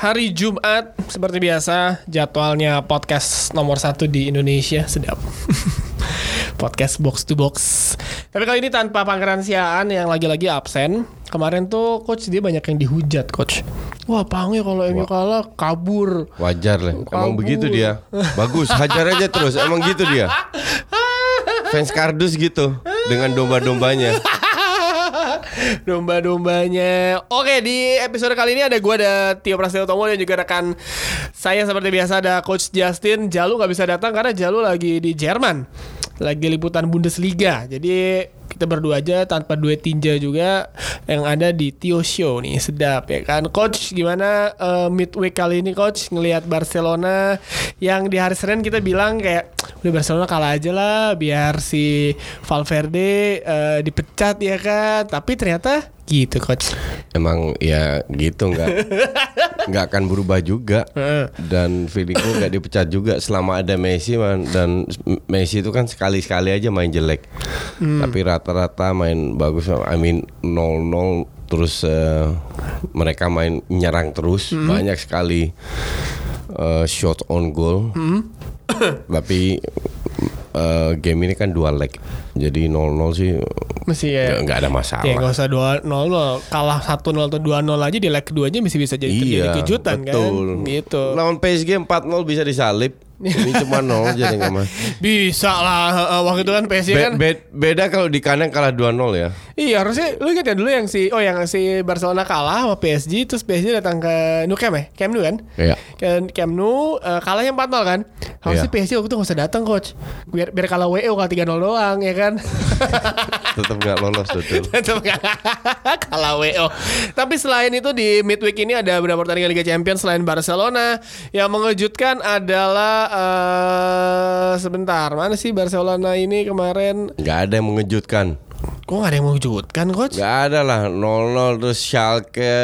Hari Jumat Seperti biasa jadwalnya podcast nomor satu di Indonesia Sedap Podcast box to box Tapi kali ini tanpa Pangeran Siaan yang lagi-lagi absen Kemarin tuh coach dia banyak yang dihujat coach Wah pange kalau MU kalah kabur Wajar lah, emang Kabur. begitu dia. Bagus, hajar aja terus. Emang gitu dia. Fans kardus gitu dengan domba-dombanya. Domba-dombanya. Oke di episode kali ini ada gue ada Tio Prasetyo Tomo dan juga rekan saya seperti biasa ada Coach Justin. Jalu nggak bisa datang karena Jalu lagi di Jerman. Lagi liputan Bundesliga. Jadi kita berdua aja tanpa duet tinja juga Yang ada di Tio Show nih. Sedap ya kan? Coach gimana eh, midweek kali ini Coach? Ngelihat Barcelona Yang di hari Senin kita bilang kayak Udah Barcelona kalah aja lah Biar si Valverde eh, dipecat ya kan Tapi ternyata gitu Coach Emang ya gitu nggak nggak akan berubah juga. Dan feelingku nggak dipecat juga selama ada Messi man. dan Messi itu kan sekali-sekali aja main jelek. Tapi rata-rata main bagus. I mean 0-0 terus eh, mereka main nyerang terus banyak sekali eh, shot on goal. Tapi eh, game ini kan dua leg. Jadi 0-0 sih Masih ya nggak ada masalah. Ya nggak usah 2-0 Kalah 1-0 atau 2-0 aja di leg keduanya masih bisa jadi terjadi Iya, kejutan betul. kan Gitu Lawan PSG 4-0 bisa disalib. Ini cuma 0 jadi nggak mas. Bisa lah Waktu itu kan PSG Be- kan be- beda kalau di kandang kalah 2-0 ya. Iya harusnya Lu ingat ya dulu yang si Oh yang si Barcelona kalah sama PSG Terus PSG datang ke Nou Camp ya Camp Nou kan Iya. Ke Camp Nou eh, Kalahnya 4-0 kan Harusnya Iya. PSG waktu itu gak usah datang coach Biar, biar kalah WO kalah 3-0 doang ya kan Tetap nggak lolos betul. Tetep nggak kalah WO. Tapi selain itu di midweek ini ada beberapa pertandingan Liga Champions selain Barcelona. Yang mengejutkan adalah eh sebentar mana sih Barcelona ini kemarin? Nggak ada yang mengejutkan. Kok nggak ada yang mengejutkan coach? Nggak ada lah 0-0 terus Schalke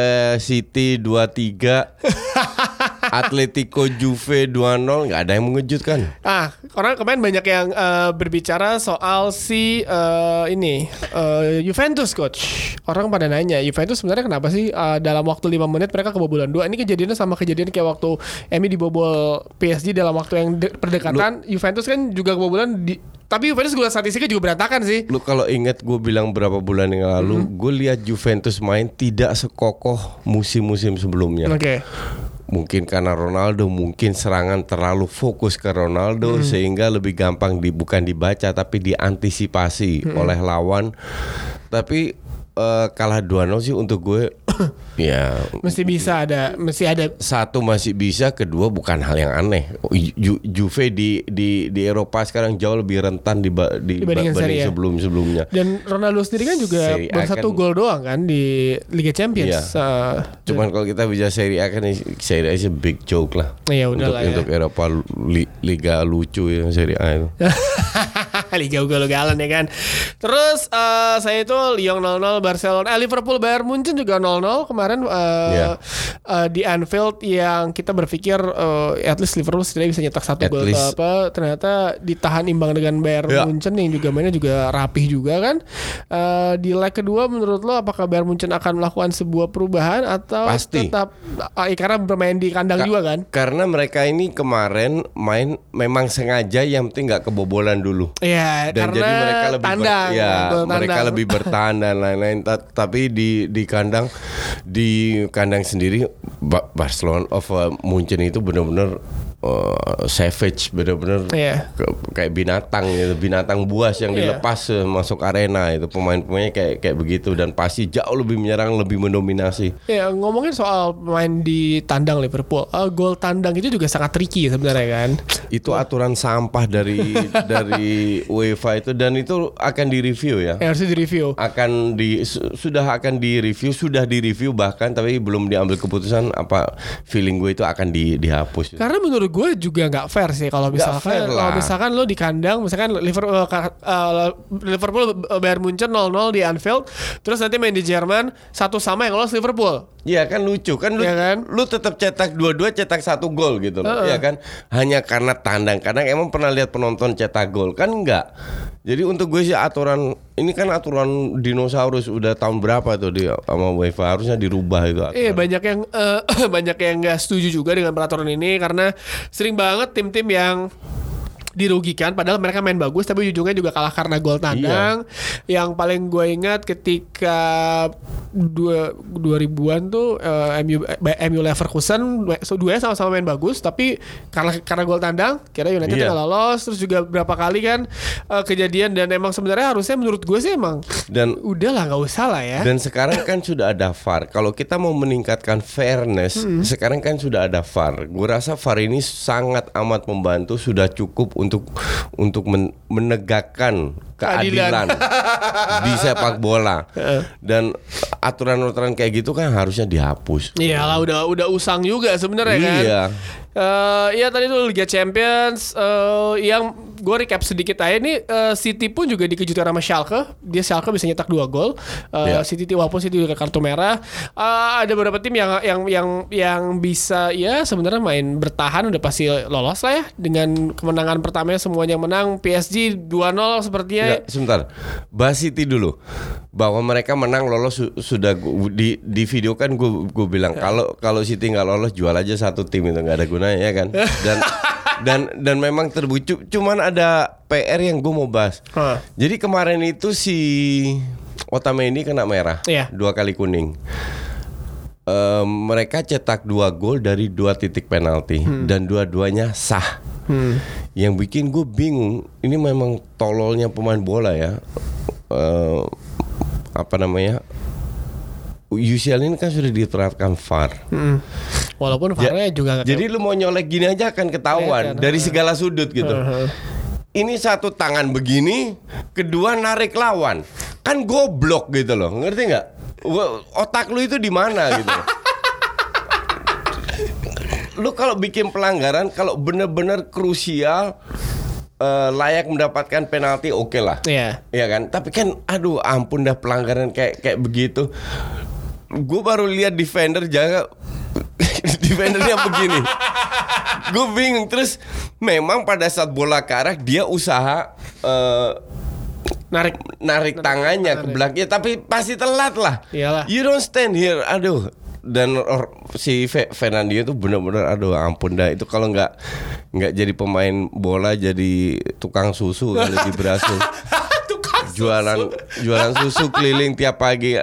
City 2-3 Atletico Juve 2-0 nggak ada yang mengejutkan. Ah, orang kemarin banyak yang eh, berbicara soal si eh, ini eh, Juventus coach. Orang pada nanya Juventus sebenarnya kenapa sih eh, dalam waktu 5 menit mereka kebobolan dua? Ini kejadiannya sama kejadian kayak waktu Emi dibobol PSG dalam waktu yang de- berdekatan. Juventus kan juga kebobolan di tapi Juventus gue statistiknya juga berantakan sih. Lu kalau ingat gue bilang berapa bulan yang lalu, Hmm. gue lihat Juventus main tidak sekokoh musim-musim sebelumnya. Oke. Mungkin karena Ronaldo, mungkin serangan terlalu fokus ke Ronaldo Hmm. sehingga lebih gampang di bukan dibaca tapi diantisipasi Hmm. oleh lawan. Tapi eh, kalah 2-0 sih untuk gue ya Mesti bisa ada, mesti ada satu masih bisa, kedua bukan hal yang aneh. Ju- Juve di di di Eropa sekarang jauh lebih rentan di, di Dibandingkan Serie A. sebelum-sebelumnya. dan Ronaldo sendiri kan juga baru satu kan- gol doang kan di Liga Champions. Iya. Eh, Cuman kalau kita bisa Serie A kan Serie A sih big joke lah. Ya udah untuk, lah ya. untuk Eropa li- liga lucu ya Serie A itu. Liga ugal-ugalan ya kan. Terus eh, saya itu Lyon 0-0 Barcelona, eh, Liverpool Bayern Munchen juga 0-0 kemarin eh, Iya. eh, di Anfield yang kita berpikir eh, at least Liverpool setidaknya bisa nyetak satu At gol atau apa. Ternyata ditahan imbang dengan Bayern Iya. Munchen yang juga mainnya juga rapih juga kan. Eh, di leg kedua menurut lo apakah Bayern Munchen akan melakukan sebuah perubahan atau Pasti. tetap ah, karena bermain di kandang Ka- juga kan? Karena mereka ini kemarin main memang sengaja yang penting nggak kebobolan dulu. Iya, dan karena jadi mereka lebih ber- tandang, ya gol mereka lebih bertahan dan lain-lain. Ta- tapi di di kandang di kandang sendiri Ba- Barcelona of uh, Munchen itu benar-benar eh, savage bener-bener Iya. ke- kayak binatang gitu, binatang buas yang Iya. dilepas eh, masuk arena itu pemain-pemainnya kayak kayak begitu dan pasti jauh lebih menyerang, lebih mendominasi. Ya ngomongin soal main di tandang Liverpool, eh, gol tandang itu juga sangat tricky sebenarnya kan. Itu aturan sampah dari dari UEFA itu dan itu akan direview ya. Yang harusnya direview. akan di su- sudah akan direview sudah direview bahkan tapi belum diambil keputusan apa feeling gue itu akan di, dihapus Karena menurut gue juga nggak fair sih kalau misalkan fair kalau misalkan lo di kandang misalkan Liverpool uh, Liverpool Bayern Munchen 0-0 di Anfield terus nanti main di Jerman satu sama yang lolos Liverpool. Iya kan lucu kan? Lu, Iya kan? lu tetap cetak dua-dua cetak satu gol gitu loh. Heeh. ya kan? Hanya karena tandang. Kadang emang pernah lihat penonton cetak gol. Kan enggak. Jadi untuk gue sih aturan ini kan aturan dinosaurus. Udah tahun berapa tuh di sama UEFA? Harusnya dirubah itu aturan. Iya banyak yang eh, banyak yang nggak setuju juga dengan peraturan ini. Karena sering banget tim-tim yang dirugikan padahal mereka main bagus tapi ujungnya juga kalah karena gol tandang. Yang paling gue ingat ketika dua 2000-an tuh eh, MU eh, MU Leverkusen so, dua sama-sama main bagus tapi karena karena gol tandang kira United Iya. nggak lolos terus juga berapa kali kan eh, kejadian dan emang sebenarnya harusnya menurut gue sih emang dan udahlah nggak usah lah ya. Dan sekarang kan sudah ada VAR. Kalau kita mau meningkatkan fairness, Hmm. sekarang kan sudah ada VAR. Gue rasa VAR ini sangat amat membantu, sudah cukup untuk untuk men- menegakkan keadilan di sepak bola. Dan aturan-aturan kayak gitu kan harusnya dihapus. Iyalah udah udah usang juga sebenarnya kan. Iya. Eh, iya tadi tuh Liga Champions eh, yang gue recap sedikit aja nih eh, City pun juga dikejutkan sama Schalke. Dia Schalke bisa nyetak dua gol. Eh, Iya. City walaupun City juga kartu merah. Eh, ada beberapa tim yang yang yang yang bisa ya sebenarnya main bertahan udah pasti lolos lah ya dengan kemenangan pertamanya semuanya menang. PSG 2-0 sepertinya. Enggak, sebentar. Bahas City dulu. Bahwa mereka menang lolos su- sudah gu- di di video kan gue gue bilang Ya. kalau kalau City nggak lolos jual aja satu tim itu nggak ada gunanya ya kan. Dan dan dan memang terbukti cuman ada PR yang gue mau bahas. Hah. Jadi kemarin itu si Otamendi kena merah, Iya. dua kali kuning. Eh, mereka cetak dua gol dari dua titik penalti Hmm. dan dua-duanya sah. Yang bikin gue bingung, ini memang tololnya pemain bola ya. Eh, apa namanya? UCL ini kan sudah diterapkan VAR. Mm. Walaupun Ja- VAR-nya juga nggak Jadi lu mau nyolek gini aja akan ketahuan Kelihatan, dari segala sudut gitu. Ini satu tangan begini, kedua narik lawan. Kan goblok gitu loh. Ngerti nggak? Otak lu itu di mana gitu. lu kalau bikin pelanggaran kalau bener-bener krusial eh, layak mendapatkan penalti oke lah. Iya. Iya kan? Tapi kan aduh ampun dah pelanggaran kayak kayak begitu. Gue baru lihat defender jaga defendernya begini. Gue bingung terus memang pada saat bola ke arah dia usaha eh, Narik narik tangannya ke belakang ya, tapi pasti telat lah. Iyalah. You don't stand here. Aduh. Dan or- si Fe- Fernandinho itu benar-benar aduh ampun dah itu kalau nggak nggak jadi pemain bola jadi tukang susu kali di Brasil. tukang jualan jualan susu keliling tiap pagi.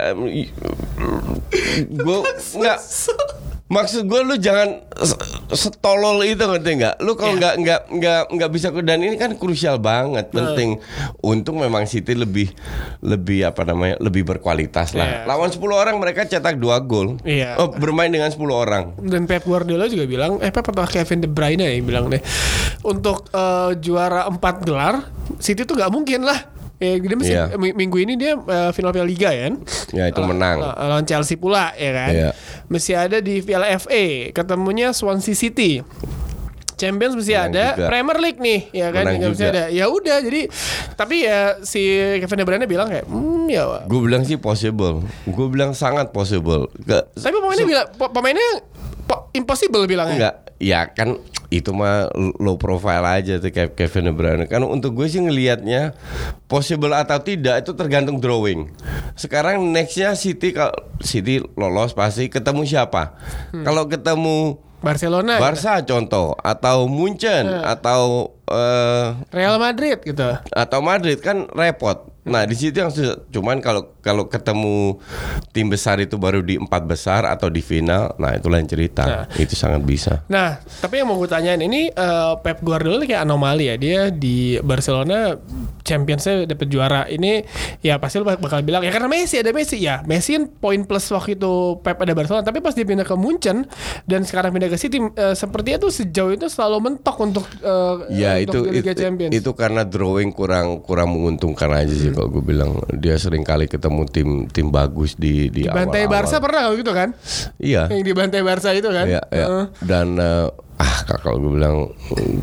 Gue nggak maksud gue lu jangan se- setolol itu ngerti nggak? Lu kalau Iya. nggak nggak nggak nggak bisa dan ini kan krusial banget, penting. Untung memang City lebih lebih apa namanya lebih berkualitas lah. Lawan 10 orang mereka cetak dua gol. Iya. Oh, bermain dengan 10 orang. dan Pep Guardiola juga bilang eh Pep atau Kevin De Bruyne ya bilang deh untuk eh, juara 4 gelar City tuh nggak mungkin lah Eh, dia mesti Iya. mi- minggu ini dia eh, final Piala Liga ya kan? Ya itu menang. Lah- Lawan Chelsea pula ya kan. Iya. Mesti ada di Piala FA, ketemunya Swansea City. Champions mesti Menang ada, juga. Premier League nih, ya kan? Menang Yang mesti juga. ada. Ya udah, jadi tapi ya si Kevin De Bruyne bilang kayak, hmm ya. Wak." Gue bilang sih possible. Gue bilang sangat possible. Ke- Tapi pemainnya bilang, po- pemainnya po- impossible bilangnya. Enggak, ya kan itu mah low profile aja tuh kayak Kevin De Bruyne. Kan untuk gue sih ngelihatnya possible atau tidak itu tergantung drawing. Sekarang nextnya City kalau City lolos pasti ketemu siapa? Kalau ketemu Barcelona, gitu. Barca contoh atau Munchen atau eh, Real Madrid gitu. atau Madrid kan repot. Nah di situ yang susah. cuman kalau kalau ketemu tim besar itu baru di empat besar atau di final, nah itu lain cerita. Nah. Itu sangat bisa. Nah, tapi yang mau gue tanyain ini eh, Pep Guardiola kayak anomali ya. Dia di Barcelona Championsnya dapat juara. Ini ya pasti lu bakal bilang ya karena Messi ada Messi ya. Messi kan poin plus waktu itu Pep ada Barcelona. Tapi pas dia pindah ke Munchen dan sekarang pindah ke City, eh, sepertinya tuh sejauh itu selalu mentok untuk eh, Ya untuk itu Liga itu, Champions. itu karena drawing kurang kurang menguntungkan aja Hmm. sih kalau gue bilang dia sering kali ketemu tim tim bagus di di, Bantai awal-awal. Barca pernah gitu kan? Iya. Yang di Bantai Barca itu kan? Iya, iya. Heeh. Dan eh, ah kalau gue bilang mm,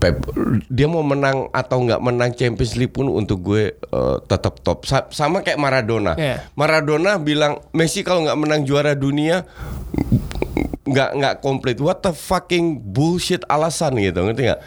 Pep dia mau menang atau nggak menang Champions League pun untuk gue eh, tetap top. Sa- sama kayak Maradona. Iya. Maradona bilang Messi kalau nggak menang juara dunia nggak nggak komplit. What the fucking bullshit alasan gitu ngerti nggak?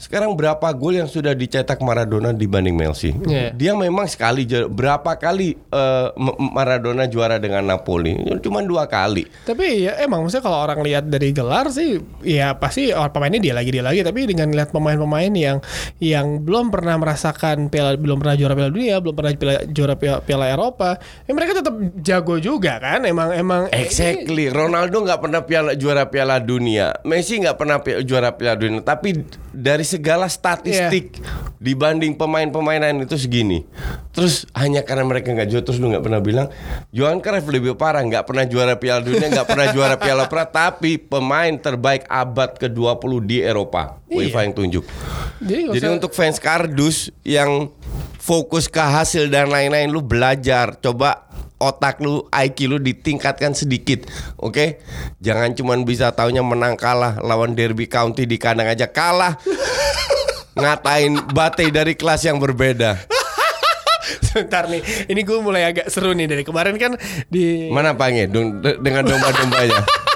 Sekarang berapa gol yang sudah dicetak Maradona dibanding Messi? Iya. Dia memang sekali berapa kali eh, M- Maradona juara dengan Napoli? Cuma dua kali. Tapi ya emang maksudnya kalau orang lihat dari gelar sih ya pasti orang pemainnya dia lagi dia lagi tapi dengan lihat pemain-pemain yang yang belum pernah merasakan piala belum pernah juara piala dunia, belum pernah piala, juara piala, piala Eropa, ya mereka tetap jago juga kan. Emang emang Exactly. Ronaldo nggak pernah piala juara Piala Dunia. Messi nggak pernah juara Piala Dunia. Tapi dari segala statistik dibanding pemain-pemain lain itu segini. Terus hanya karena mereka nggak juara terus lu nggak pernah bilang Johan Cruyff lebih parah nggak pernah juara Piala Dunia nggak pernah juara Piala Pera tapi pemain terbaik abad ke-20 di Eropa. Iya. UEFA yang tunjuk. Jadi, Jadi usah- untuk fans kardus yang fokus ke hasil dan lain-lain lu belajar coba otak lu IQ lu ditingkatkan sedikit oke? Jangan cuman bisa taunya menang kalah lawan Derby County di kandang aja kalah. Ngatain batai dari kelas yang berbeda. Sebentar nih. Ini gue mulai agak seru nih dari kemarin kan di mana pange dengan domba-dombanya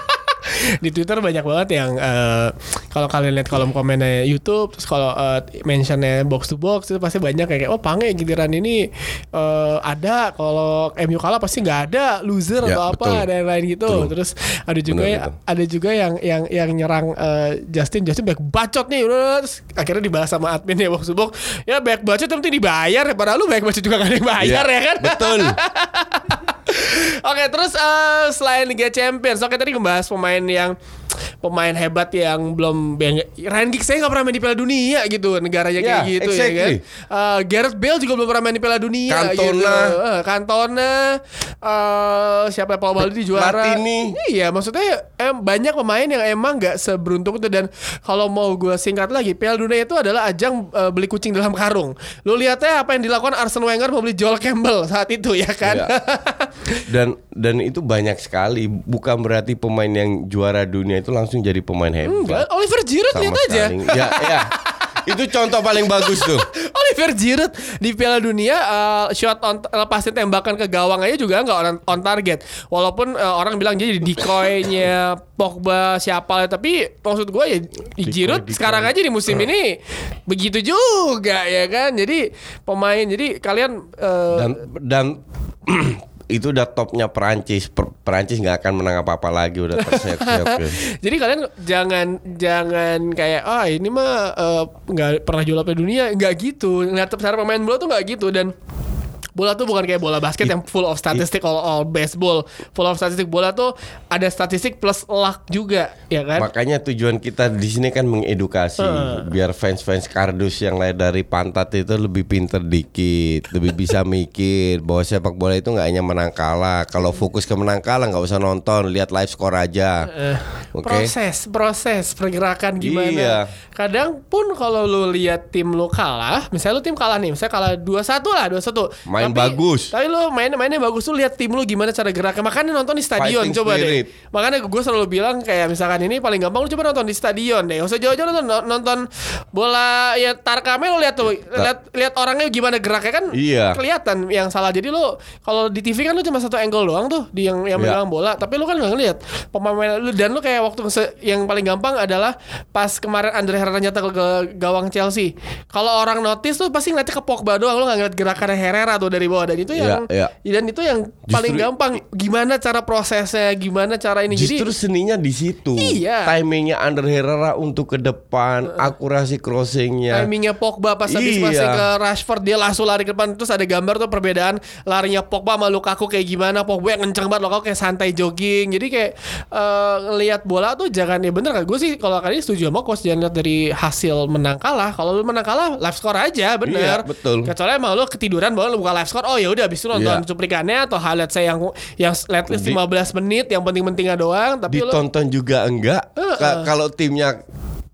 di Twitter banyak banget yang eh, kalau kalian lihat kolom komennya YouTube terus kalau eh, mentionnya box to box itu pasti banyak kayak oh pange giliran ini eh, ada kalau MU kalah pasti nggak ada loser Ya, atau apa betul. ada yang lain gitu Betul. terus ada juga Benar ya, itu. ada juga yang yang yang nyerang eh, Justin Justin back bacot nih terus akhirnya dibahas sama adminnya box to box ya back bacot nanti dibayar padahal lu back bacot juga gak ada yang bayar ya, kan betul Oke, terus eh, selain Liga Champions, oke tadi ngebahas pemain yang pemain hebat yang belum Ryan Giggs saya nggak pernah main di Piala Dunia gitu, negaranya kayak Ya, gitu ya exactly. kan. Eh, Gareth Bale juga belum pernah main di Piala Dunia Cantona. gitu. Eh, Cantona eh, siapa Paul Baldi juara. Platini. Iya, maksudnya em, banyak pemain yang emang nggak seberuntung itu dan kalau mau gue singkat lagi, Piala Dunia itu adalah ajang eh, beli kucing dalam karung. Lu lihatnya apa yang dilakukan Arsene Wenger mau beli Joel Campbell saat itu ya kan. Iya. dan dan itu banyak sekali bukan berarti pemain yang juara dunia itu langsung jadi pemain Enggak, hebat Oliver Giroud lihat aja. ya ya itu contoh paling bagus tuh Oliver Giroud di Piala Dunia eh, shot on lepasin tembakan ke gawang aja juga nggak on, on target. Walaupun eh, orang bilang jadi decoy-nya Pogba siapa tapi maksud gue ya Giroud decoy. sekarang aja di musim ini begitu juga ya kan. Jadi pemain jadi kalian eh, dan dan itu udah topnya Perancis Per- Perancis nggak akan menang apa apa lagi udah terseok-seok. Jadi kalian jangan jangan kayak ah ini mah eh, nggak pernah juara dunia nggak gitu. Ngeliat cara pemain bola tuh nggak gitu dan bola tuh bukan kayak bola basket yang full of statistik all, all baseball full of statistik bola tuh ada statistik plus luck juga ya kan Makanya tujuan kita di sini kan mengedukasi biar fans-fans kardus yang lain dari pantat itu lebih pinter dikit, lebih bisa mikir bahwa sepak bola itu nggak hanya menang kalah. Kalau fokus ke menang kalah nggak usah nonton, lihat live score aja. Eh, Oke. proses proses pergerakan gimana Iya. kadang pun kalau lu lihat tim lu kalah misalnya lu tim kalah nih misalnya kalah 2-1 lah 2-1 Main bagus. tapi lu main mainnya bagus. Tuh lihat tim lu gimana cara geraknya. Makanya nonton di stadion Fighting coba spirit. deh makanya gue selalu bilang kayak misalkan ini paling gampang lu coba nonton di stadion deh. Gak usah jauh-jauh nonton nonton bola ya tarkame lu lihat tuh lihat lihat orangnya gimana geraknya kan Iya. kelihatan yang salah. Jadi lu kalau di TV kan lu cuma satu angle doang tuh di yang yang Iya. megang bola. Tapi lu kan nggak ngeliat pemain lu. Dan lu kayak waktu yang paling gampang adalah pas kemarin Andre Herrera nyetak ke gawang Chelsea. Kalau orang notice tuh pasti ngeliatnya ke Pogba doang. Lu nggak ngeliat gerakannya Herrera tuh dari bawah dan itu yang Iya, dan itu yang paling Justru- gampang gimana cara prosesnya, gimana cara ini. Justru Jadi seninya di situ. Iya. Timingnya Under Herrera untuk ke depan, akurasi crossingnya. timingnya Pogba pas habis Iya. masih ke Rashford dia langsung lari ke depan terus ada gambar tuh perbedaan larinya Pogba sama Lukaku kayak gimana Pogba yang kenceng banget Lukaku kayak santai jogging jadi kayak eh, ngelihat bola tuh jangan ya bener kan gue sih kalau kali ini setuju sama coach jangan lihat dari hasil menang kalah kalau lu menang kalah live score aja bener Iya, betul. kecuali emang lu ketiduran bahwa lu buka live score oh ya udah habis itu nonton Iya. cuplikannya atau highlight saya yang yang at least Di- 15 menit yang penting-pentingnya doang tapi Ditonton juga enggak. Ka- Kalau timnya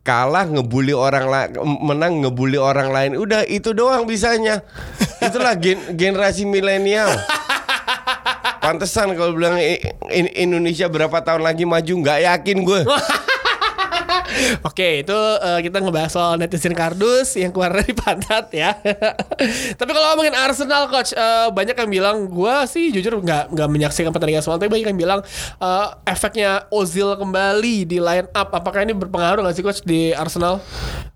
kalah ngebully orang lain menang ngebully orang lain udah itu doang bisanya itulah gen- generasi milenial pantesan kalau bilang in- Indonesia berapa tahun lagi maju nggak yakin gue Oke, itu eh, kita ngebahas soal netizen kardus yang keluar dari pantat ya. tapi kalau ngomongin Arsenal coach, eh, banyak yang bilang gua sih jujur nggak nggak menyaksikan pertandingan semalam, tapi banyak yang bilang eh, efeknya Ozil kembali di line up. Apakah ini berpengaruh nggak sih coach di Arsenal?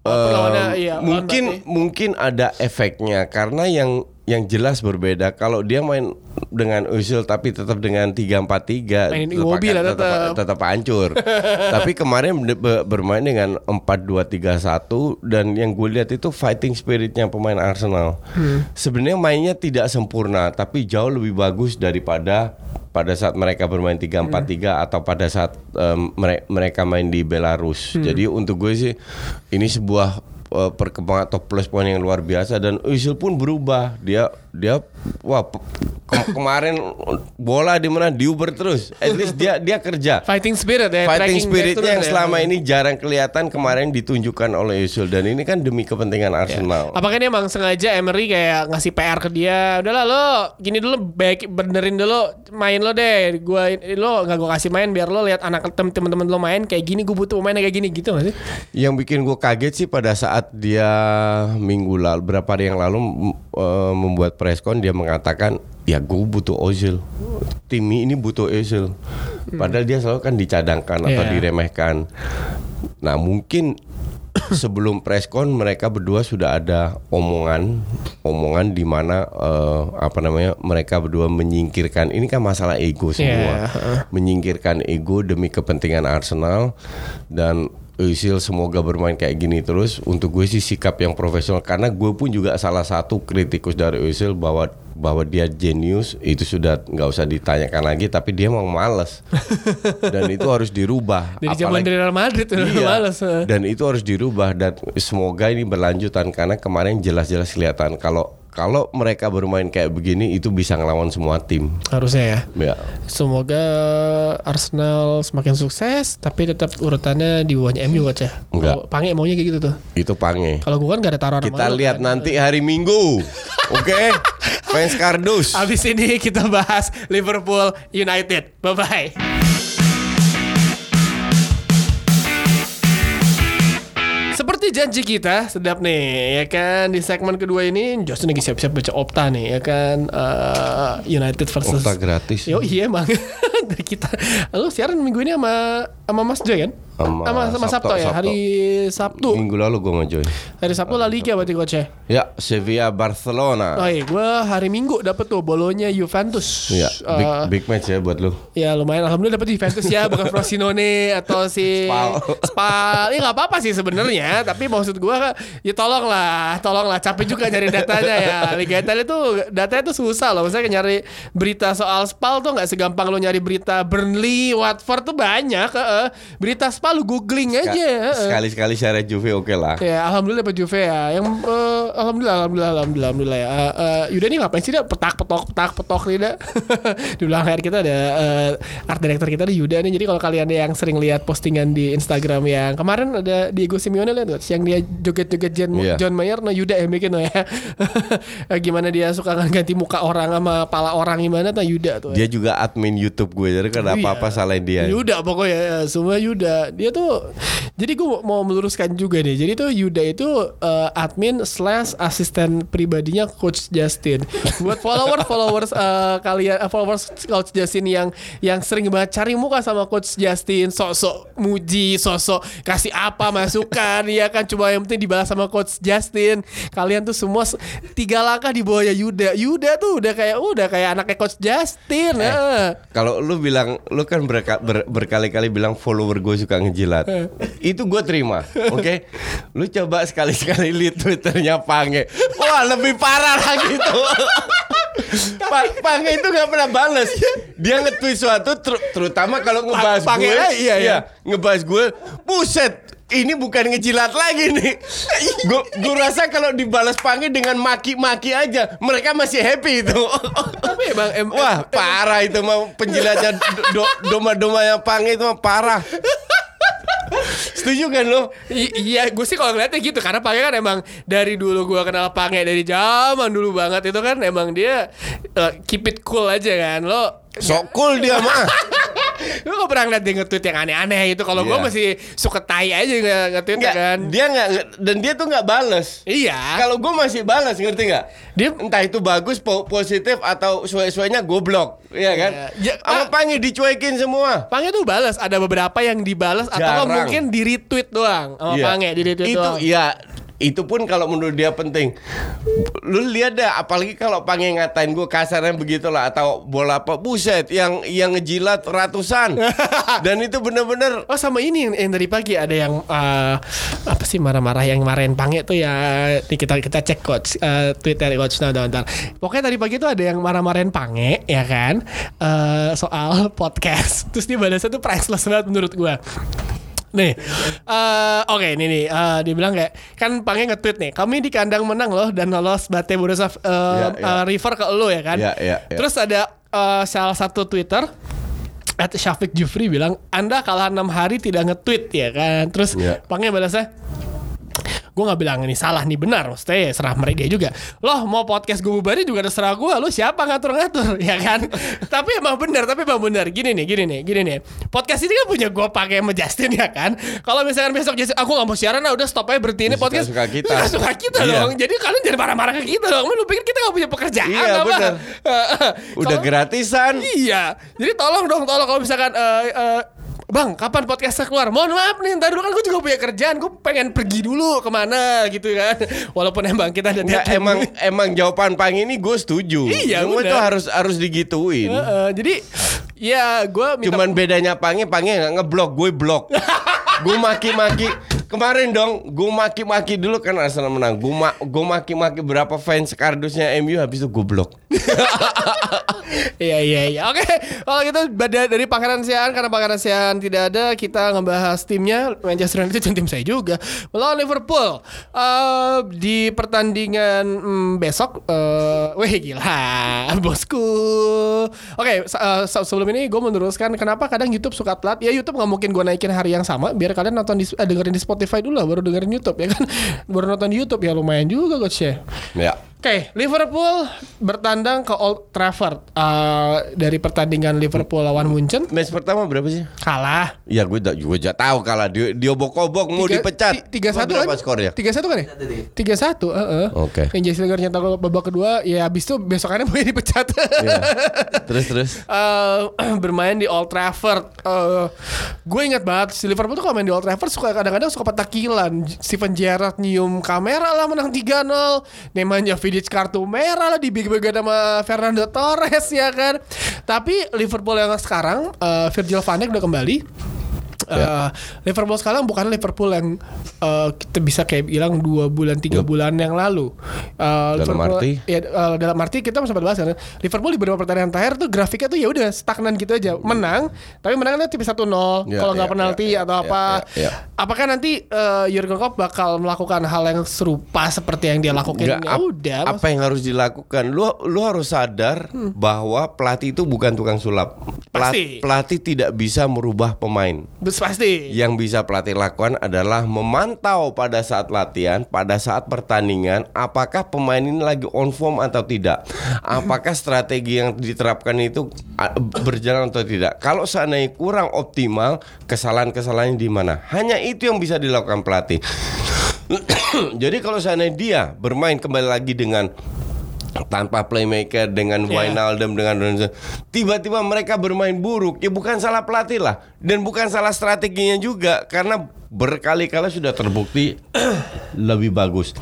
Em, iya, mungkin mungkin ada efeknya karena yang yang jelas berbeda kalau dia main dengan usul tapi tetap dengan 3-4-3 Main tetap Immobile akan- lah tetap, tetap. tetap hancur. tapi kemarin be- be- bermain dengan 4-2-3-1 dan yang gue lihat itu fighting spiritnya pemain Arsenal. Hmm. Sebenarnya mainnya tidak sempurna tapi jauh lebih bagus daripada pada saat mereka bermain 3-4-3 atau pada saat mere- mereka main di Belarus. Jadi untuk gue sih ini sebuah eh, perkembangan atau plus point yang luar biasa dan Özil pun berubah. Dia dia wah ke- kemarin bola di mana diuber terus. At least dia dia kerja. fighting spirit ya, Fighting spiritnya yang ya. selama ini jarang kelihatan kemarin ditunjukkan oleh Özil dan ini kan demi kepentingan Arsenal. Apakah ini emang sengaja Emery kayak ngasih PR ke dia? Udahlah lo gini dulu baik benerin dulu main lo deh. Gua lo nggak gua kasih main biar lo lihat anak tem- teman-teman lo main kayak gini gue butuh pemain kayak gini gitu gak sih? Yang bikin gue kaget sih pada saat dia minggu lalu berapa hari yang lalu eh, membuat preskon dia mengatakan ya gue butuh Ozil. Tim ini butuh Ozil. Padahal dia selalu kan dicadangkan atau Iya. diremehkan. Nah mungkin sebelum preskon mereka berdua sudah ada omongan omongan di mana eh, apa namanya mereka berdua menyingkirkan ini kan masalah ego semua. Iya, heeh. menyingkirkan ego demi kepentingan Arsenal dan Özil semoga bermain kayak gini terus untuk gue sih sikap yang profesional karena gue pun juga salah satu kritikus dari Özil bahwa bahwa dia jenius itu sudah nggak usah ditanyakan lagi tapi dia mau males dan itu harus dirubah Dari zaman dari Real Madrid Iya. males. eh. Dan itu harus dirubah dan semoga ini berlanjutan karena kemarin jelas-jelas kelihatan kalau kalau mereka bermain kayak begini itu bisa ngelawan semua tim. Harusnya ya. Ya. Semoga Arsenal semakin sukses tapi tetap urutannya di bawahnya MU coach ya. Enggak. Kalau Pange maunya kayak gitu tuh. Itu pange. Kalau gue kan gak ada taruhan Kita lihat kan. nanti hari Minggu. Oke? Fans kardus. Abis ini kita bahas Liverpool United. Bye bye. Janji kita, sedap nih, ya kan di segmen kedua ini Justin lagi siap-siap baca Opta nih, ya kan eh, United versus Opta gratis. Yo iya emang dari kita. Lalu siaran minggu ini sama sama Mas Joy kan? Sama sama, sama Sabtu, ya, Sabtu. hari Sabtu. Minggu lalu gue mau join. Hari Sabtu La Liga berarti coach ya. Ya, Sevilla Barcelona. Oh iya, gue hari Minggu dapet tuh bolonya Juventus. Ya, big, Eh, big match ya buat lu. Ya lumayan alhamdulillah dapet Juventus ya bukan Frosinone atau si Spal. Spal. Ya nggak apa-apa sih sebenarnya, tapi maksud gua ya tolonglah, tolonglah capek juga nyari datanya ya. Liga Italia tuh datanya tuh susah loh. Misalnya nyari berita soal Spal tuh nggak segampang lo nyari berita Burnley, Watford tuh banyak, heeh. Berita Spal lu googling aja. Sekali-sekali syarat Juve oke lah. Ya alhamdulillah dapat Juve ya. Yang eh, alhamdulillah alhamdulillah alhamdulillah alhamdulillah ya. Eh, eh, Yuda nih ngapain sih dah petak petok petak petok nih dah. di belakang layar kita ada eh, art director kita di Yuda nih. Jadi kalau kalian yang sering lihat postingan di Instagram yang kemarin ada Diego Simeone lihat? Yang dia joget-joget John, Iya. John Mayer nah Yuda yang bikin ya. Gimana dia suka ganti muka orang sama pala orang gimana tuh Yuda tuh. Dia juga admin YouTube gue, jadi kan Iya. apa-apa salahin dia. Yuda pokoknya ya, semua Yuda. Dia tuh Jadi gue mau meluruskan juga nih. Jadi tuh Yuda itu uh, admin slash asisten pribadinya Coach Justin. Buat follower followers uh, kalian uh, followers Coach Justin yang yang sering banget cari muka sama Coach Justin, sosok muji, sosok kasih apa masukan, ya kan cuma yang penting dibalas sama Coach Justin. Kalian tuh semua tiga langkah di bawahnya Yuda. Yuda tuh udah kayak udah kayak anaknya Coach Justin. Eh, heeh. Kalau lu bilang lu kan berka- ber- berkali-kali bilang follower gue suka ngejilat. Itu gue terima, oke? Lu coba sekali-sekali lihat twitternya Pange. Wah lebih parah lagi tuh. Pa Pange itu nggak pernah bales. Dia nge-tweet suatu ter- terutama kalau ngebahas Pange, gue, iya, iya. ngebahas gue, buset. Ini bukan ngejilat lagi nih. Gue gue rasa kalau dibalas Pange dengan maki-maki aja, mereka masih happy itu. Tapi emang em, Wah parah itu mah penjilatnya do- do- doma-doma yang pange itu mah parah. Setuju kan lo? I- iya, gue sih kalau ngeliatnya gitu karena Pange kan emang dari dulu gue kenal Pange dari zaman dulu banget itu kan emang dia uh, keep it cool aja kan lo. Sok cool dia mah. Lo gak pernah ngeliat dia nge-tweet yang aneh-aneh itu Kalau gue Iya. masih suka tai aja nge- nge-tweet Nggak, kan dia nggak nge- dan dia tuh nggak bales. Iya Kalau gue masih balas ngerti nggak? Dia- entah itu bagus, po- positif atau sesuai-sesuainya goblok, iya kan? Iya. Ya, Sama ah. pange dicuekin semua. Pange tuh balas Ada beberapa yang dibalas Atau mungkin di retweet doang Sama Iya. Pange di retweet itu doang iya itu pun kalau menurut dia penting lu lihat dah apalagi kalau panggil ngatain gue kasarnya begitulah atau bola apa buset yang yang ngejilat ratusan dan itu bener-bener Oh sama ini yang, yang dari pagi ada yang uh, apa sih marah-marah yang marahin Pange tuh ya nih kita kita cek coach uh, Twitter coach nah bentar. Pokoknya tadi pagi tuh ada yang marah-marahin Pange ya kan uh, soal podcast. Terus dia balasnya tuh priceless banget menurut gua. Nih, eh, oke nih nih, eh, dia bilang kayak kan Pange nge-tweet nih, kami di kandang menang loh dan lolos Bate Borisov eh, Ya, ya. eh, River ke lo ya kan. Ya, ya, ya. Terus ada eh, salah satu Twitter at Syafiq Jufri bilang Anda kalah enam hari tidak nge-tweet ya kan Terus Ya. Pange balasnya Gue gak bilang ini salah nih benar. Maksudnya ya serah mereka juga. Loh mau podcast gue bubarin juga terserah gue Lo siapa ngatur-ngatur ya kan? Tapi emang benar Tapi emang benar. Gini nih gini nih Gini nih. Podcast ini kan punya gue pakai sama Justin ya kan? Kalau misalkan besok Justin Aku gak mau siaran lah Udah stop aja berhenti ini Suka- podcast. suka kita. Suka, suka kita Iya. dong. Jadi kalian jangan marah-marah ke kita dong. Lu pikir kita gak punya pekerjaan Iya, apa? benar. udah gratisan. Iya. Jadi tolong dong, tolong kalau misalkan eh, eh, Bang, kapan podcastnya keluar? Mohon maaf nih, ntar dulu kan gue juga punya kerjaan Gue pengen pergi dulu ke mana gitu kan Walaupun emang kita ada Nggak, emang emang jawaban pang ini gue setuju. Iya, Cuma udah. itu harus harus digituin. Heeh, Jadi ya gue minta Cuman bedanya pange nggak ngeblok gue blok. gue maki-maki kemarin dong gue maki-maki dulu kan Arsenal menang. Gue ma maki-maki berapa fans kardusnya MU habis itu gue blok. Iya iya iya. Oke Kalau gitu dari Pangeran Sian Karena Pangeran Sian tidak ada Kita ngebahas timnya. Manchester United dan tim saya juga. Melawan Liverpool Eh, Di pertandingan mm, besok eh Wih gila Bosku. Oke se- eh, se- Sebelum ini gue meneruskan Kenapa kadang Youtube suka telat. Ya Youtube nggak mungkin gue naikin hari yang sama Biar kalian nonton di, eh, dengerin di Spotify dulu lah Baru dengerin Youtube ya kan Baru nonton di Youtube ya lumayan juga coach ya Ya. Oke, Liverpool bertandang ke Old Trafford uh, dari pertandingan Liverpool lawan Munchen Match pertama berapa sih? kalah. Ya gue udah gue udah tahu kalah dia dia obok-obok mau dipecat. ti- Tiga satu kan? skornya? Tiga satu kan ya? Tiga satu. heeh. Oke. Yang Jesse Lingard nyetak gol babak kedua, ya abis itu besokannya mau dipecat. Iya. Terus terus. Eh, bermain di Old Trafford. Eh, gue ingat banget si Liverpool tuh kalau main di Old Trafford suka kadang-kadang suka petakilan. Steven Gerrard nyium kamera lah menang 3-0. Nemanja Vidic kartu merah lah dibagi-bagi sama Fernando Torres ya kan. Tapi Liverpool yang sekarang eh, Virgil van Dijk udah kembali. Eh, Liverpool sekarang bukan Liverpool yang eh, kita bisa kayak bilang dua bulan tiga Yup. bulan yang lalu. Eh, Dalam Liverpool- arti? ya eh, dalam arti kita sempat bahas kan Liverpool di beberapa pertandingan terakhir tuh grafiknya tuh ya udah stagnan gitu aja menang tapi menangnya tipis 1-0 Ya, kalau nggak ya, penalti ya, atau ya, apa ya, ya. apakah nanti eh, Jurgen Klopp bakal melakukan hal yang serupa seperti yang dia lakukan Nggak, ya ap- udah apa yang harus dilakukan? Lu lu harus sadar bahwa pelatih itu bukan tukang sulap. Pelat- Pasti. pelatih tidak bisa merubah pemain. Pasti. Yang bisa pelatih lakukan adalah memantau pada saat latihan, pada saat pertandingan, apakah pemain ini lagi on form atau tidak. Apakah strategi yang diterapkan itu berjalan atau tidak. Kalau seandainya kurang optimal, kesalahan-kesalahan di mana? Hanya itu yang bisa dilakukan pelatih. Jadi kalau seandainya dia bermain kembali lagi dengan tanpa playmaker dengan Yeah. Wijnaldum dengan tiba-tiba mereka bermain buruk. Ya bukan salah pelatih lah. Dan bukan salah strateginya juga. Karena berkali-kali sudah terbukti lebih bagus.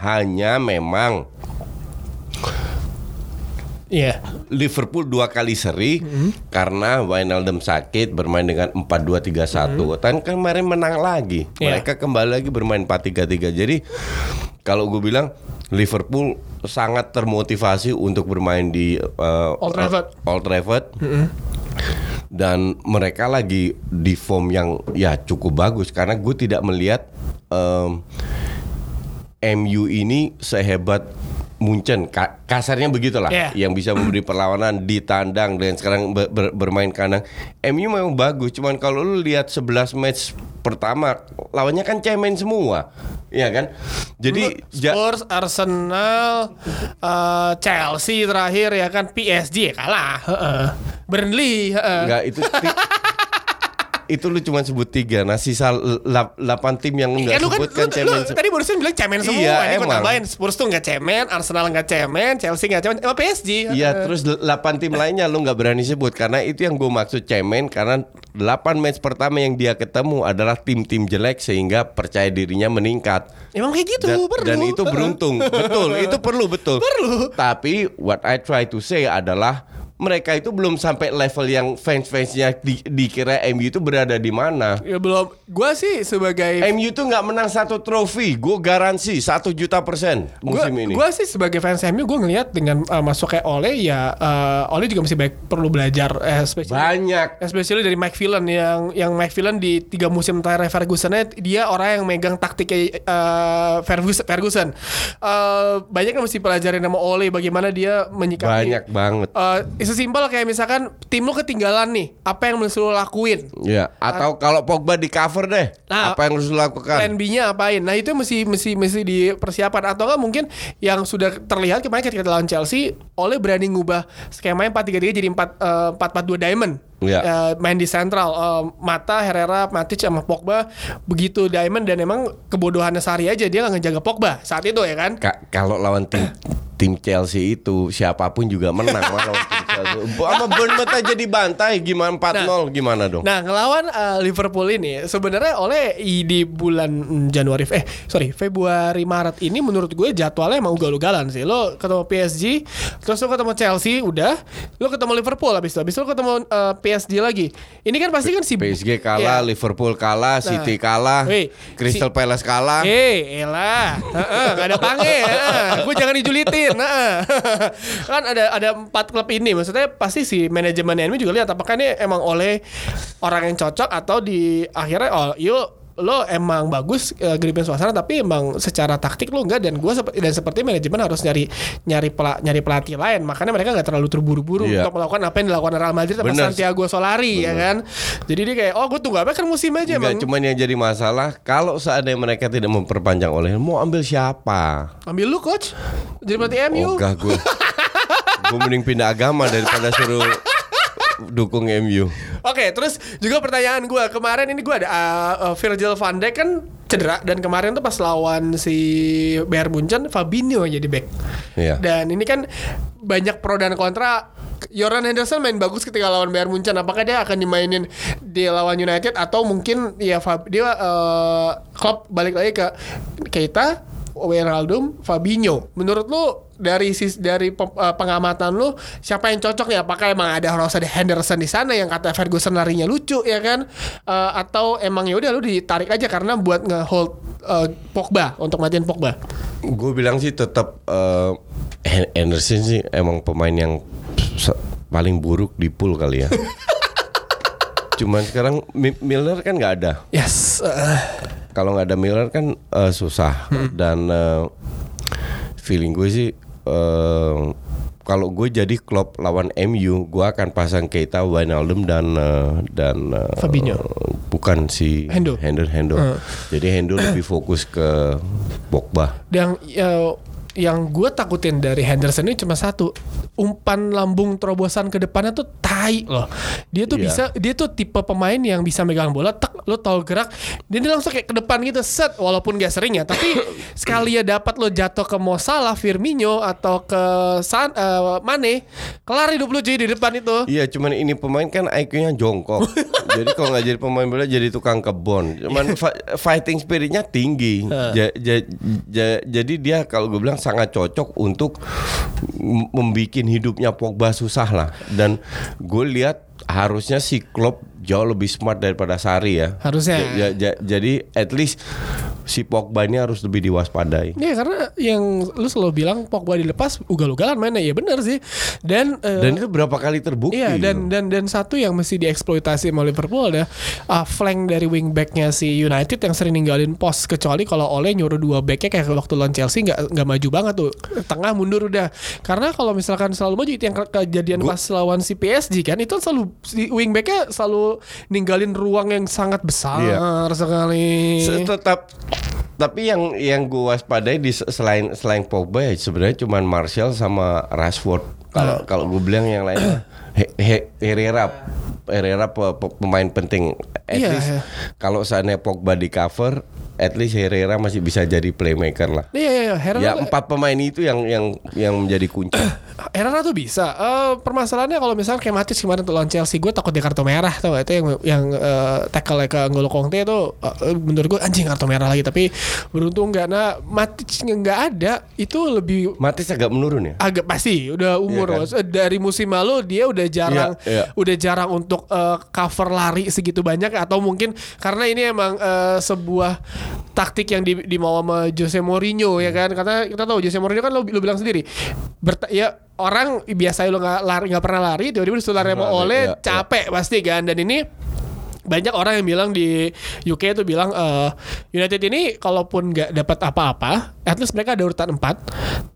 Hanya memang Iya. Liverpool dua kali seri karena Wijnaldum sakit bermain dengan 4-2-3-1 dan kemarin menang lagi. Iya. mereka kembali lagi bermain 4-3-3 jadi kalau gue bilang Liverpool sangat termotivasi untuk bermain di uh, Old Trafford. Old Trafford. dan mereka lagi di form yang ya cukup bagus karena gue tidak melihat em, MU ini sehebat Munchen Ka- kasarnya begitulah Iya. yang bisa memberi perlawanan di tandang dan sekarang ber- ber- bermain kandang MU memang bagus cuman kalau lu lihat 11 match pertama lawannya kan cemen semua Iya kan jadi ja- Spurs, Arsenal, eh, Chelsea terakhir ya kan PSG ya kalah. Heeh. Burnley, heeh. Enggak itu itu lu cuma sebut tiga. Nah sisa 8 tim yang enggak Kan lu kan sebutkan lu, cemen. lu, tadi barusan bilang cemen semua. Iya, Ini gue tambahin Spurs tuh nggak cemen, Arsenal nggak cemen, Chelsea nggak cemen, emang PSG. Iya, terus 8 tim lainnya lu nggak berani sebut karena itu yang gue maksud cemen karena 8 match pertama yang dia ketemu adalah tim-tim jelek sehingga percaya dirinya meningkat. Emang kayak gitu Dan, perlu. dan itu beruntung, betul, itu perlu betul. Perlu. Tapi what I try to say adalah mereka itu belum sampai level yang fans-fansnya di, dikira MU itu berada di mana. Ya belum. Gua sih sebagai MU tuh nggak menang satu trofi, gue garansi satu juta persen Gua, musim ini. gua sih sebagai fans MU gue ngelihat dengan uh, masuk kayak Ole ya uh, Ole juga masih baik perlu belajar eh, especially Banyak. especially dari Mike Phelan yang yang Mike Phelan di tiga musim terakhir Ferguson dia orang yang megang taktiknya uh, Ferguson, Ferguson. Uh, banyak yang mesti pelajarin sama Ole bagaimana dia menyikapi Banyak banget. Uh, sesimpel kayak misalkan tim lu ketinggalan nih apa yang mesti lu lakuin Ya, atau kalau Pogba di cover deh, Nah, apa yang harus dilakukan? plan B-nya apain? Nah itu mesti mesti mesti dipersiapkan atau enggak mungkin yang sudah terlihat kemarin ketika lawan Chelsea, oleh berani ngubah skemanya 4-3-3 jadi 4 eh, 4-4-2 diamond. Iya. Eh, main di central Eh, Mata, Herrera, Matic sama Pogba begitu diamond dan emang kebodohannya Sari aja dia nggak ngejaga Pogba saat itu ya kan. Ka- kalau lawan tim tim Chelsea itu siapa pun juga menang lawan tim Chelsea. Sama Bournemouth aja dibantai gimana 4-0 gimana dong? Nah ngelawan eh, Liverpool ini sebenarnya oleh di bulan mm, Januari eh sorry Februari Maret ini menurut gue jadwalnya emang ugal-ugalan sih lo ketemu PSG terus lo ketemu Chelsea udah lo ketemu Liverpool habis itu habis itu lo ketemu eh, PSG lagi. Ini kan pasti kan si PSG kalah, Iya. Liverpool kalah, City kalah, Wih, Crystal si- Palace kalah. Eh, elah, Heeh, nggak ada pange, gue jangan dijulitin, kan ada ada empat klub ini, maksudnya pasti si manajemen MU juga lihat apakah ini emang oleh orang yang cocok atau di akhirnya oh yuk lo emang bagus uh, gripin suasana tapi emang secara taktik lo enggak dan gue dan seperti manajemen harus nyari nyari pela, nyari pelatih lain makanya mereka nggak terlalu terburu-buru Iya. untuk melakukan apa yang dilakukan Real Madrid sama Bener. Santiago Solari ya kan jadi dia kayak oh gue tunggu apa kan musim aja Enggak, emang cuman yang jadi masalah kalau seandainya mereka tidak memperpanjang oleh mau ambil siapa? ambil lu coach jadi pelatih MU Oh gue Gue mending pindah agama daripada suruh dukung MU Oke, terus juga pertanyaan gue kemarin ini gue ada uh, uh, Virgil van Dijk kan cedera dan kemarin tuh pas lawan si Bayern Munchen Fabinho jadi back. Iya. Dan ini kan banyak pro dan kontra. Jordan Henderson main bagus ketika lawan Bayern Munchen. Apakah dia akan dimainin di lawan United atau mungkin ya Fab, dia uh, Klopp balik lagi ke Keita, Wijnaldum, Fabinho. Menurut lu dari sis dari uh, pengamatan lu siapa yang cocok nih? Apakah emang ada Rosada Henderson di sana yang kata Ferguson larinya lucu ya kan? Uh, atau emang ya udah lu ditarik aja karena buat nge-hold uh, Pogba untuk matiin Pogba. Gue bilang sih tetap eh, Hen- Henderson sih emang pemain yang paling buruk di pool kali ya. Cuman sekarang Mi- Milner kan nggak ada. Yes. uh, Kalau nggak ada Milner kan eh, susah dan eh, feeling gue sih eh, kalau gue jadi klub lawan MU, gue akan pasang Keita, Wijnaldum dan eh, dan eh, Fabinho. bukan si Hendo. Hendo Hendo. Hmm. Jadi Hendo lebih fokus ke Pogba. Dan ya, yang gue takutin dari Henderson ini cuma satu umpan lambung terobosan ke depannya tuh tai loh dia tuh Iya. bisa dia tuh tipe pemain yang bisa megang bola tek lo tahu gerak dia langsung kayak ke depan gitu set walaupun gak sering ya tapi sekali ya dapat lo jatuh ke Mo Salah Firmino atau ke San, eh, Mane kelar hidup lo cuy di depan itu Iya, cuman ini pemain kan IQ-nya jongkok. jadi kalau nggak jadi pemain bola jadi tukang kebon. Cuman fi- fighting spiritnya tinggi. Ja- ja- ja- jadi dia kalau gue bilang sangat cocok untuk membuat hidupnya Pogba susah lah. Dan gue lihat harusnya si Klopp jauh lebih smart daripada Sari ya. Harusnya. Ja- ja- jadi at least si Pogba ini harus lebih diwaspadai. Ya karena yang lu selalu bilang Pogba dilepas ugal-ugalan mainnya ya benar sih dan eh, Dan itu berapa kali terbukti? Iya dan dan dan satu yang mesti dieksploitasi sama Liverpool ada uh, flank dari wingbacknya si United yang sering ninggalin pos kecuali kalau Ole nyuruh dua backnya kayak waktu lawan Chelsea nggak nggak maju banget tuh tengah mundur udah karena kalau misalkan selalu maju itu yang ke- kejadian Gua- pas lawan si PSG kan itu selalu si wingbacknya selalu ninggalin ruang yang sangat besar Iya. sekali. Se- tetap tapi yang yang gue waspadai di selain selain Pogba ya sebenarnya cuman Martial sama Rashford. Kalau kalau gue bilang yang lainnya He- He- Herrera Herrera pe- pe- pemain penting. At Iya, least iya. kalau seandainya Pogba di cover, at least Herrera masih bisa jadi playmaker lah. Iya, iya, iya. Herrera Ya empat pemain itu yang yang yang menjadi kunci. Herrera tuh bisa. Eh, permasalahannya kalau misalnya kayak Matic kemarin tuh lawan Chelsea, gue takut dia kartu merah tuh itu yang yang eh, tackle ke N'Golo Conte itu eh, menurut gue anjing kartu merah lagi tapi beruntung nggak. Nah Matic nggak ada itu lebih Matis agak menurun ya. agak pasti udah umur Iya kan? Dari musim lalu dia udah jarang Iya, iya. udah jarang untuk eh, cover lari segitu banyak atau mungkin karena ini emang eh, sebuah taktik yang di, dimau sama Jose Mourinho ya kan? Karena kita tahu Jose Mourinho kan lo, lo bilang sendiri berta- ya orang biasa lo nggak lari nggak pernah lari tiba-tiba disuruh lari sama Ole iya, capek pasti kan? Dan ini banyak orang yang bilang di UK itu bilang eh, United ini kalaupun nggak dapat apa-apa, at least mereka ada urutan 4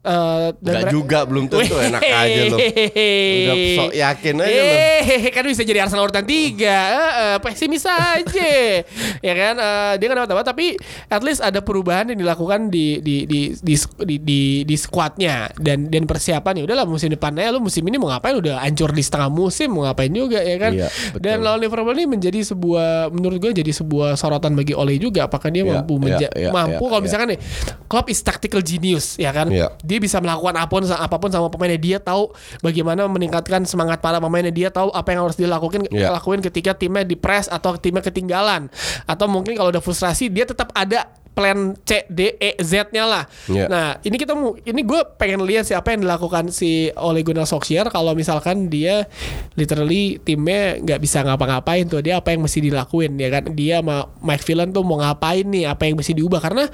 Eh, dan Nggak mereka- juga, belum tentu, enak aja lo. Udah sok yakin aja lo. Eh, kan bisa jadi Arsenal urutan 3 Pesimis aja. Ya kan? Eh, Dia nggak dapat apa Tapi at least ada perubahan yang dilakukan di di di di di, di, di squadnya. Dan dan persiapan ya udahlah musim depannya lu musim ini mau ngapain? Udah hancur di setengah musim mau ngapain juga ya kan? Iya, betul. dan lawan Liverpool ini menjadi sebuah menurut gue jadi sebuah sorotan bagi Ole juga. Apakah dia Iya, mampu menja- iya, mampu? iya, kalau iya. misalkan nih Klopp is tactical genius ya kan Iya. dia bisa melakukan apa pun apa pun sama pemainnya dia tahu bagaimana meningkatkan semangat para pemainnya dia tahu apa yang harus dilakukan Iya. lakuin ketika timnya di press atau timnya ketinggalan atau mungkin kalau udah frustrasi dia tetap ada plan C D E Z-nya lah. Iya. Nah, ini kita mau ini gue pengen lihat sih apa yang dilakukan si Ole Gunnar Solskjaer kalau misalkan dia literally timnya nggak bisa ngapa-ngapain tuh dia apa yang mesti dilakuin ya kan dia sama Mike Villan tuh mau ngapain nih apa yang mesti diubah karena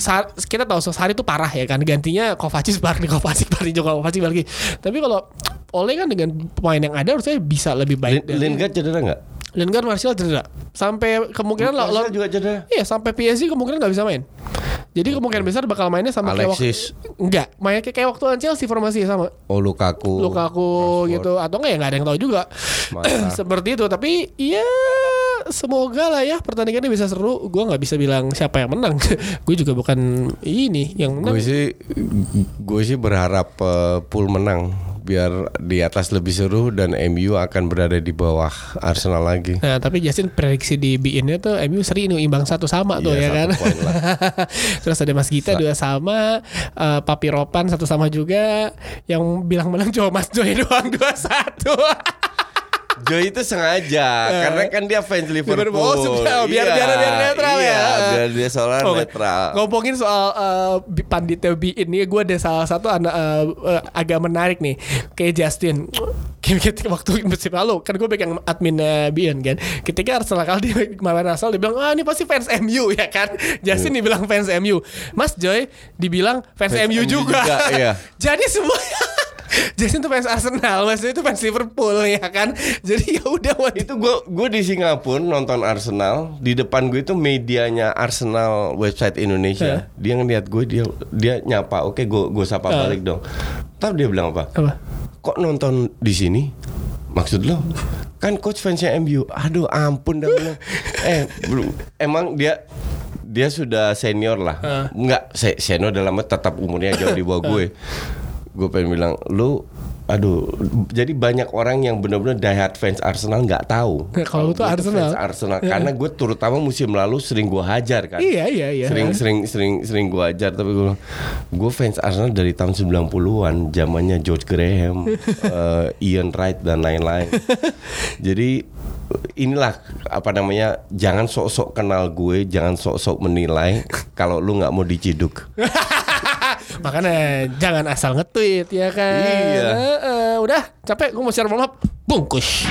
Sa- kita tahu Sari itu parah ya kan gantinya Kovacic balik Kovacic balik juga Kovacic balik tapi kalau Ole kan dengan pemain yang ada harusnya bisa lebih baik Lin- Lingard cedera nggak? Lingard Martial cedera sampai kemungkinan lo, lo- juga cedera. Iya sampai PSG kemungkinan nggak bisa main. Jadi kemungkinan besar bakal mainnya sama kayak waktu Alexis. enggak, mainnya kayak, kayak waktu lawan Chelsea formasi sama Oh Lukaku. Lukaku Rashford. gitu atau enggak ya nggak ada yang tahu juga. Seperti itu tapi ya semoga lah ya pertandingannya bisa seru. Gua nggak bisa bilang siapa yang menang. gue juga bukan ini yang menang. Gue sih gue sih berharap eh, Pool menang biar di atas lebih seru dan MU akan berada di bawah Arsenal lagi. Nah, tapi Justin prediksi di BIN-nya tuh MU seri ini imbang satu sama tuh ya Iya, kan. satu poin lah. Terus ada Mas Gita Sa- dua sama, eh, Papi Ropan satu sama juga. Yang bilang menang cuma Mas Joy doang dua satu. Joy itu sengaja karena kan dia fans Liverpool. Eh. Oh, sudah. Biar- Iya, biar- biar netral iya, ya. Biar dia soalnya Oke. netral. Ngomongin soal uh, bi- panditnya BIN ini gue ada salah satu anak uh, uh, agak menarik nih kayak Justin ketika waktu musim lalu kan gue pegang admin uh, BIN kan ketika Arsenal kalah dia kemarin Arsenal dia bilang ah ini pasti fans MU ya kan Justin dibilang fans MU Mas Joy dibilang fans, Fans MU MU juga, juga, iya. jadi semuanya Justin tuh fans Arsenal, Joy itu fans Liverpool ya kan. Jadi ya udah waktu Itu gue gue di Singapura nonton Arsenal di depan gue itu medianya Arsenal website Indonesia. Dia ngeliat gue dia dia nyapa. Oke gue gue sapa balik dong. Tahu dia bilang apa? apa? Kok nonton di sini? maksud lo kan coach fansnya MU aduh ampun dah eh belum emang dia dia sudah senior lah nggak se- senior dalam tetap umurnya jauh di bawah gue gue pengen bilang lu aduh jadi banyak orang yang benar-benar diehard fans Arsenal nggak tahu. Ya, kalau lu tuh Arsenal. fans Arsenal karena gue terutama musim lalu sering gue hajar kan? Iya iya iya. sering sering sering sering gue ajar tapi gue gue fans Arsenal dari tahun 90-an zamannya George Graham eh, Ian Wright dan lain-lain. Jadi inilah apa namanya jangan sok-sok kenal gue jangan sok-sok menilai kalau lu nggak mau diciduk Makanya jangan asal nge-tweet ya kan. Iya. Heeh, udah capek gue mau share malam bungkus.